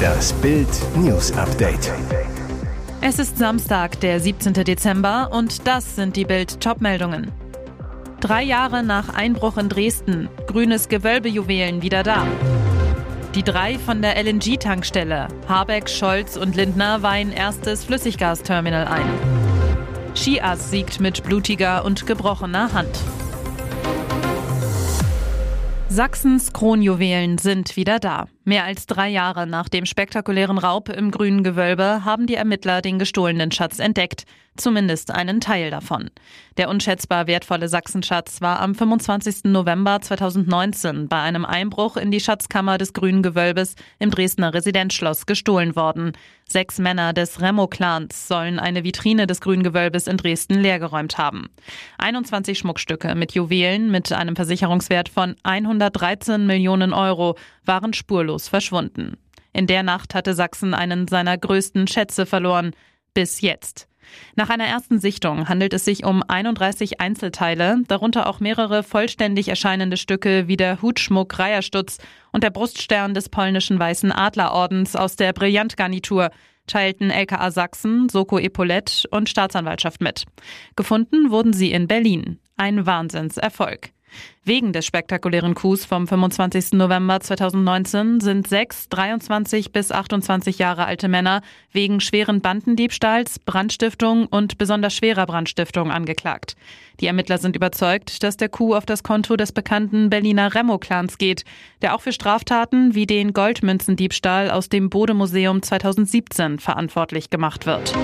Das Bild News Update. Es ist Samstag, der 17. Dezember und das sind die Bild Topmeldungen. Drei Jahre nach Einbruch in Dresden, grünes Gewölbejuwelen wieder da. Die drei von der LNG-Tankstelle, Habeck, Scholz und Lindner weihen erstes Flüssiggasterminal ein. Skiass siegt mit blutiger und gebrochener Hand. Sachsens Kronjuwelen sind wieder da. Mehr als drei Jahre nach dem spektakulären Raub im grünen Gewölbe haben die Ermittler den gestohlenen Schatz entdeckt. Zumindest einen Teil davon. Der unschätzbar wertvolle Sachsenschatz war am 25. November 2019 bei einem Einbruch in die Schatzkammer des Grünen Gewölbes im Dresdner Residenzschloss gestohlen worden. Sechs Männer des Remo-Clans sollen eine Vitrine des Grünen Gewölbes in Dresden leergeräumt haben. 21 Schmuckstücke mit Juwelen mit einem Versicherungswert von 113 Millionen Euro waren spurlos verschwunden. In der Nacht hatte Sachsen einen seiner größten Schätze verloren. Bis jetzt. Nach einer ersten Sichtung handelt es sich um 31 Einzelteile, darunter auch mehrere vollständig erscheinende Stücke wie der Hutschmuck Reierstutz und der Bruststern des polnischen Weißen Adlerordens aus der Brillantgarnitur, teilten LKA Sachsen, Soko Epaulette und Staatsanwaltschaft mit. Gefunden wurden sie in Berlin. Ein Wahnsinnserfolg. Wegen des spektakulären Coups vom 25. November 2019 sind sechs 23 bis 28 Jahre alte Männer wegen schweren Bandendiebstahls, Brandstiftung und besonders schwerer Brandstiftung angeklagt. Die Ermittler sind überzeugt, dass der Coup auf das Konto des bekannten Berliner Remo-Clans geht, der auch für Straftaten wie den Goldmünzendiebstahl aus dem Bodemuseum 2017 verantwortlich gemacht wird.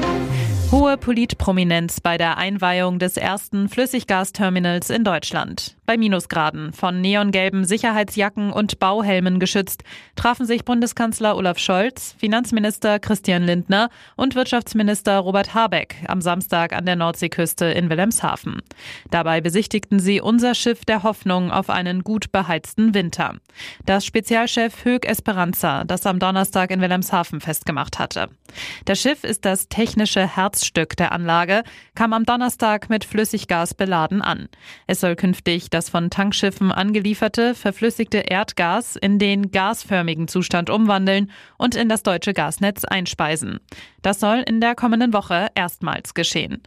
Hohe Politprominenz bei der Einweihung des ersten Flüssiggasterminals in Deutschland. Bei Minusgraden, von neongelben Sicherheitsjacken und Bauhelmen geschützt, trafen sich Bundeskanzler Olaf Scholz, Finanzminister Christian Lindner und Wirtschaftsminister Robert Habeck am Samstag an der Nordseeküste in Wilhelmshaven. Dabei besichtigten sie unser Schiff der Hoffnung auf einen gut beheizten Winter. Das Spezialchef Hög Esperanza, das am Donnerstag in Wilhelmshaven festgemacht hatte. Das Schiff ist das technische Herz Herzstück der Anlage, kam am Donnerstag mit Flüssiggas beladen an. Es soll künftig das von Tankschiffen angelieferte verflüssigte Erdgas in den gasförmigen Zustand umwandeln und in das deutsche Gasnetz einspeisen. Das soll in der kommenden Woche erstmals geschehen.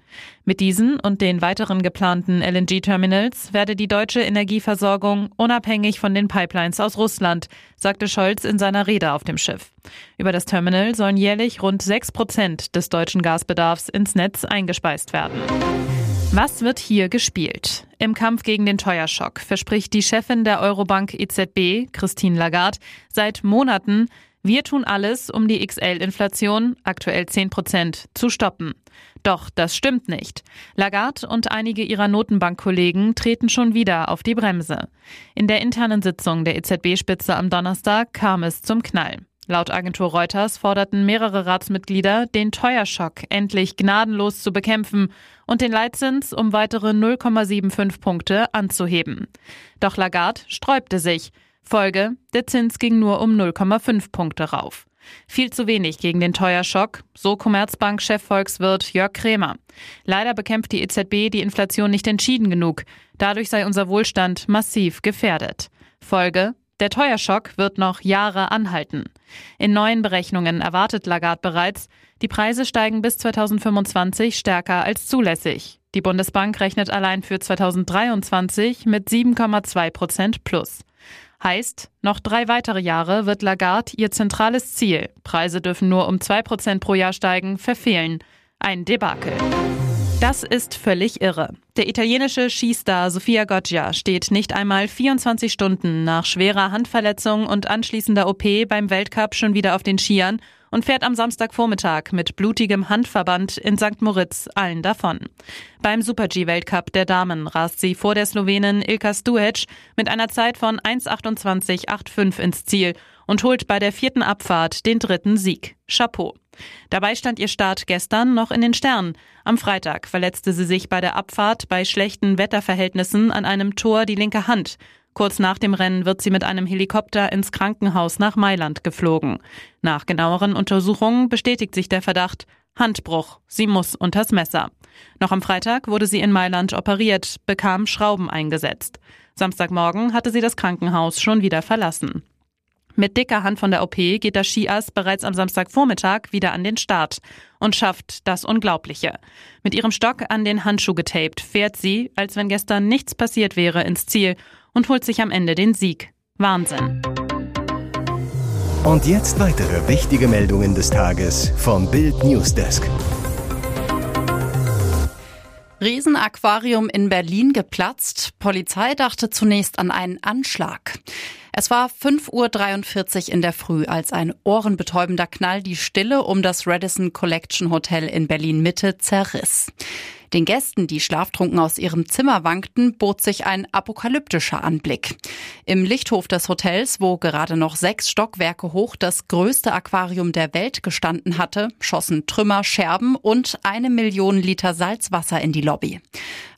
Mit diesen und den weiteren geplanten LNG-Terminals werde die deutsche Energieversorgung unabhängig von den Pipelines aus Russland, sagte Scholz in seiner Rede auf dem Schiff. Über das Terminal sollen jährlich rund sechs Prozent des deutschen Gasbedarfs ins Netz eingespeist werden. Was wird hier gespielt? Im Kampf gegen den Teuerschock verspricht die Chefin der Eurobank EZB, Christine Lagarde, seit Monaten, wir tun alles, um die XL-Inflation, aktuell 10 Prozent, zu stoppen. Doch das stimmt nicht. Lagarde und einige ihrer Notenbankkollegen treten schon wieder auf die Bremse. In der internen Sitzung der EZB-Spitze am Donnerstag kam es zum Knall. Laut Agentur Reuters forderten mehrere Ratsmitglieder, den Teuerschock endlich gnadenlos zu bekämpfen und den Leitzins um weitere 0,75 Punkte anzuheben. Doch Lagarde sträubte sich. Folge, der Zins ging nur um 0,5 Punkte rauf. Viel zu wenig gegen den Teuerschock, so Commerzbank-Chefvolkswirt Jörg Krämer. Leider bekämpft die EZB die Inflation nicht entschieden genug. Dadurch sei unser Wohlstand massiv gefährdet. Folge, der Teuerschock wird noch Jahre anhalten. In neuen Berechnungen erwartet Lagarde bereits, die Preise steigen bis 2025 stärker als zulässig. Die Bundesbank rechnet allein für 2023 mit 7,2 Prozent plus. Heißt, noch drei weitere Jahre wird Lagarde ihr zentrales Ziel, Preise dürfen nur um 2 Prozent pro Jahr steigen, verfehlen. Ein Debakel. Das ist völlig irre. Der italienische Skistar Sofia Goggia steht nicht einmal 24 Stunden nach schwerer Handverletzung und anschließender OP beim Weltcup schon wieder auf den Skiern und fährt am Samstagvormittag mit blutigem Handverband in St. Moritz allen davon. Beim Super-G-Weltcup der Damen rast sie vor der Slowenin Ilka Stuhec mit einer Zeit von 1,28,85 ins Ziel und holt bei der vierten Abfahrt den dritten Sieg. Chapeau. Dabei stand ihr Start gestern noch in den Sternen. Am Freitag verletzte sie sich bei der Abfahrt bei schlechten Wetterverhältnissen an einem Tor die linke Hand. Kurz nach dem Rennen wird sie mit einem Helikopter ins Krankenhaus nach Mailand geflogen. Nach genaueren Untersuchungen bestätigt sich der Verdacht Handbruch. Sie muss unters Messer. Noch am Freitag wurde sie in Mailand operiert, bekam Schrauben eingesetzt. Samstagmorgen hatte sie das Krankenhaus schon wieder verlassen. Mit dicker Hand von der OP geht das Skiass bereits am Samstagvormittag wieder an den Start und schafft das Unglaubliche. Mit ihrem Stock an den Handschuh getaped fährt sie, als wenn gestern nichts passiert wäre, ins Ziel und holt sich am Ende den Sieg. Wahnsinn. Und jetzt weitere wichtige Meldungen des Tages vom Bild Newsdesk. Riesenaquarium in Berlin geplatzt. Polizei dachte zunächst an einen Anschlag. Es war 5.43 Uhr in der Früh, als ein ohrenbetäubender Knall die Stille um das Radisson Collection Hotel in Berlin Mitte zerriss. Den Gästen, die schlaftrunken aus ihrem Zimmer wankten, bot sich ein apokalyptischer Anblick. Im Lichthof des Hotels, wo gerade noch sechs Stockwerke hoch das größte Aquarium der Welt gestanden hatte, schossen Trümmer, Scherben und eine Million Liter Salzwasser in die Lobby.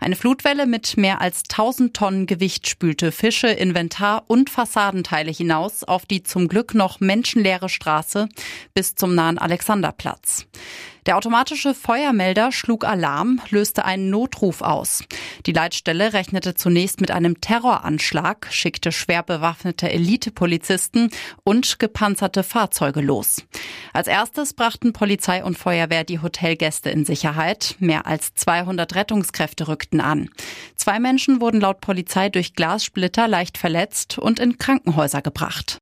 Eine Flutwelle mit mehr als 1000 Tonnen Gewicht spülte Fische, Inventar und Fassadenteile hinaus auf die zum Glück noch menschenleere Straße bis zum nahen Alexanderplatz. Der automatische Feuermelder schlug Alarm, löste einen Notruf aus. Die Leitstelle rechnete zunächst mit einem Terroranschlag, schickte schwer bewaffnete Elitepolizisten und gepanzerte Fahrzeuge los. Als erstes brachten Polizei und Feuerwehr die Hotelgäste in Sicherheit. Mehr als 200 Rettungskräfte rückten an. Zwei Menschen wurden laut Polizei durch Glassplitter leicht verletzt und in Krankenhäuser gebracht.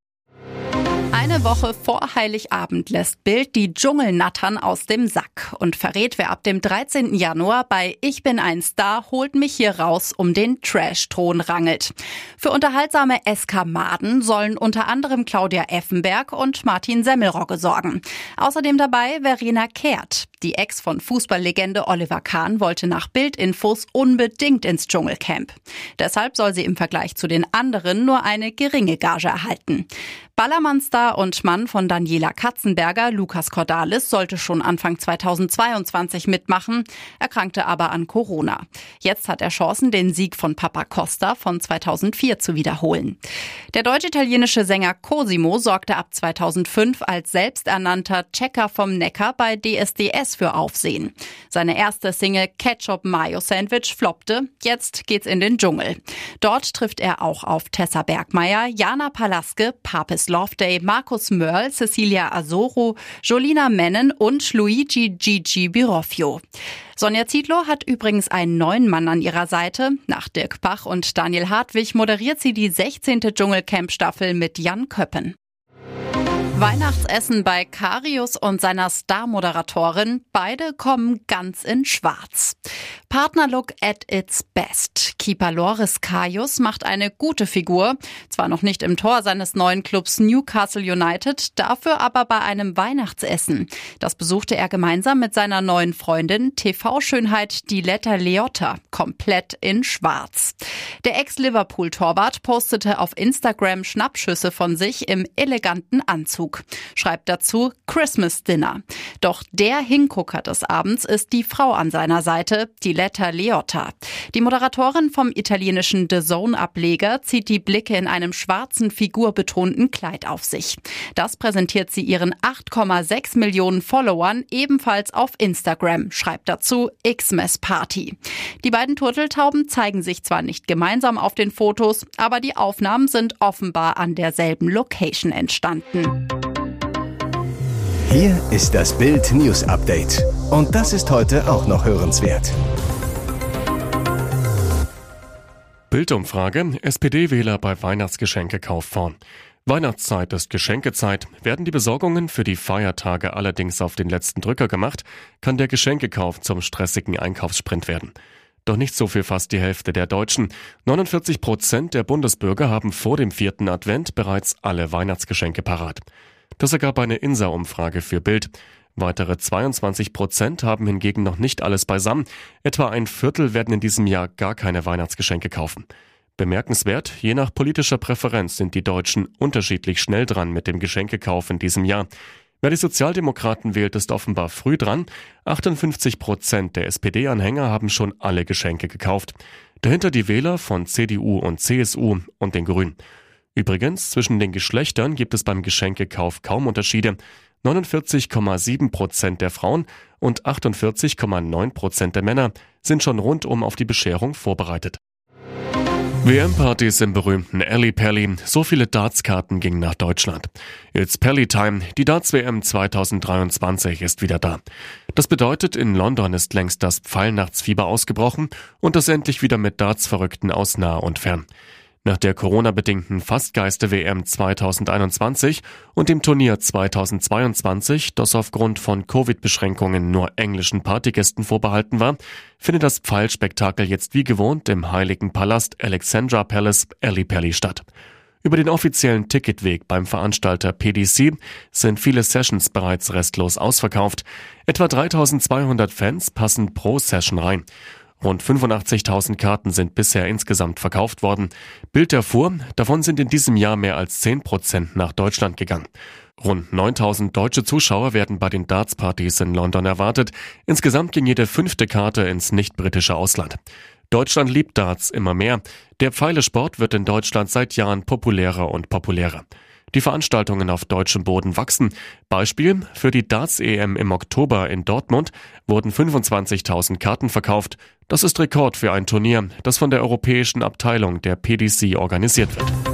Eine Woche vor Heiligabend lässt Bild die Dschungelnattern aus dem Sack und verrät, wer ab dem 13. Januar bei Ich bin ein Star holt mich hier raus um den Trash-Thron rangelt. Für unterhaltsame Eskamaden sollen unter anderem Claudia Effenberg und Martin Semmelrogge sorgen. Außerdem dabei Verena Kehrt. Die Ex von Fußballlegende Oliver Kahn wollte nach Bildinfos unbedingt ins Dschungelcamp. Deshalb soll sie im Vergleich zu den anderen nur eine geringe Gage erhalten. Ballermann-Star und Mann von Daniela Katzenberger, Lukas Cordalis, sollte schon Anfang 2022 mitmachen, erkrankte aber an Corona. Jetzt hat er Chancen, den Sieg von Papa Costa von 2004 zu wiederholen. Der deutsch-italienische Sänger Cosimo sorgte ab 2005 als selbsternannter Checker vom Neckar bei DSDS für Aufsehen. Seine erste Single Ketchup Mayo Sandwich floppte. Jetzt geht's in den Dschungel. Dort trifft er auch auf Tessa Bergmeier, Jana Palaske, Papis Loveday, Markus Mörl, Cecilia Azoro, Jolina Mennen und Luigi Gigi Biroffio. Sonja Zietlow hat übrigens einen neuen Mann an ihrer Seite. Nach Dirk Bach und Daniel Hartwig moderiert sie die 16. Dschungelcamp-Staffel mit Jan Köppen. Weihnachtsessen bei Karius und seiner Star-Moderatorin. Beide kommen ganz in schwarz. Partnerlook at its best. Keeper Loris Karius macht eine gute Figur. Zwar noch nicht im Tor seines neuen Clubs Newcastle United, dafür aber bei einem Weihnachtsessen. Das besuchte er gemeinsam mit seiner neuen Freundin, TV-Schönheit Diletta Leotta, komplett in schwarz. Der Ex-Liverpool-Torwart postete auf Instagram Schnappschüsse von sich im eleganten Anzug. Besuch. Schreibt dazu Christmas Dinner. Doch der Hingucker des Abends ist die Frau an seiner Seite, die Letta Leotta. Die Moderatorin vom italienischen The Zone-Ableger zieht die Blicke in einem schwarzen, figurbetonten Kleid auf sich. Das präsentiert sie ihren 8,6 Millionen Followern ebenfalls auf Instagram, schreibt dazu Xmas Party. Die beiden Turteltauben zeigen sich zwar nicht gemeinsam auf den Fotos, aber die Aufnahmen sind offenbar an derselben Location entstanden. Hier ist das Bild News Update. Und das ist heute auch noch hörenswert. Bildumfrage: SPD-Wähler bei Weihnachtsgeschenkekauf vorn. Weihnachtszeit ist Geschenkezeit. Werden die Besorgungen für die Feiertage allerdings auf den letzten Drücker gemacht, kann der Geschenkekauf zum stressigen Einkaufssprint werden. Doch nicht so viel fast die Hälfte der Deutschen. 49 Prozent der Bundesbürger haben vor dem vierten Advent bereits alle Weihnachtsgeschenke parat. Das ergab eine INSA-Umfrage für Bild. Weitere 22 Prozent haben hingegen noch nicht alles beisammen. Etwa ein Viertel werden in diesem Jahr gar keine Weihnachtsgeschenke kaufen. Bemerkenswert, je nach politischer Präferenz sind die Deutschen unterschiedlich schnell dran mit dem Geschenkekauf in diesem Jahr. Wer die Sozialdemokraten wählt, ist offenbar früh dran. 58 Prozent der SPD-Anhänger haben schon alle Geschenke gekauft. Dahinter die Wähler von CDU und CSU und den Grünen. Übrigens, zwischen den Geschlechtern gibt es beim Geschenkekauf kaum Unterschiede. 49,7 Prozent der Frauen und 48,9 Prozent der Männer sind schon rundum auf die Bescherung vorbereitet. WM-Partys im berühmten Alley Pally. So viele Darts-Karten gingen nach Deutschland. It's Pally Time. Die Darts-WM 2023 ist wieder da. Das bedeutet, in London ist längst das Pfeilnachtsfieber ausgebrochen und das endlich wieder mit Darts-Verrückten aus nah und fern. Nach der Corona-bedingten Fastgeiste-WM 2021 und dem Turnier 2022, das aufgrund von Covid-Beschränkungen nur englischen Partygästen vorbehalten war, findet das Pfeilspektakel jetzt wie gewohnt im Heiligen Palast Alexandra Palace Ellipelli statt. Über den offiziellen Ticketweg beim Veranstalter PDC sind viele Sessions bereits restlos ausverkauft. Etwa 3200 Fans passen pro Session rein. Rund 85.000 Karten sind bisher insgesamt verkauft worden. Bild erfuhr, davon sind in diesem Jahr mehr als 10 Prozent nach Deutschland gegangen. Rund 9000 deutsche Zuschauer werden bei den Darts-Partys in London erwartet. Insgesamt ging jede fünfte Karte ins nicht-britische Ausland. Deutschland liebt Darts immer mehr. Der Pfeilesport wird in Deutschland seit Jahren populärer und populärer. Die Veranstaltungen auf deutschem Boden wachsen. Beispiel, für die Darts-EM im Oktober in Dortmund wurden 25.000 Karten verkauft. Das ist Rekord für ein Turnier, das von der europäischen Abteilung der PDC organisiert wird.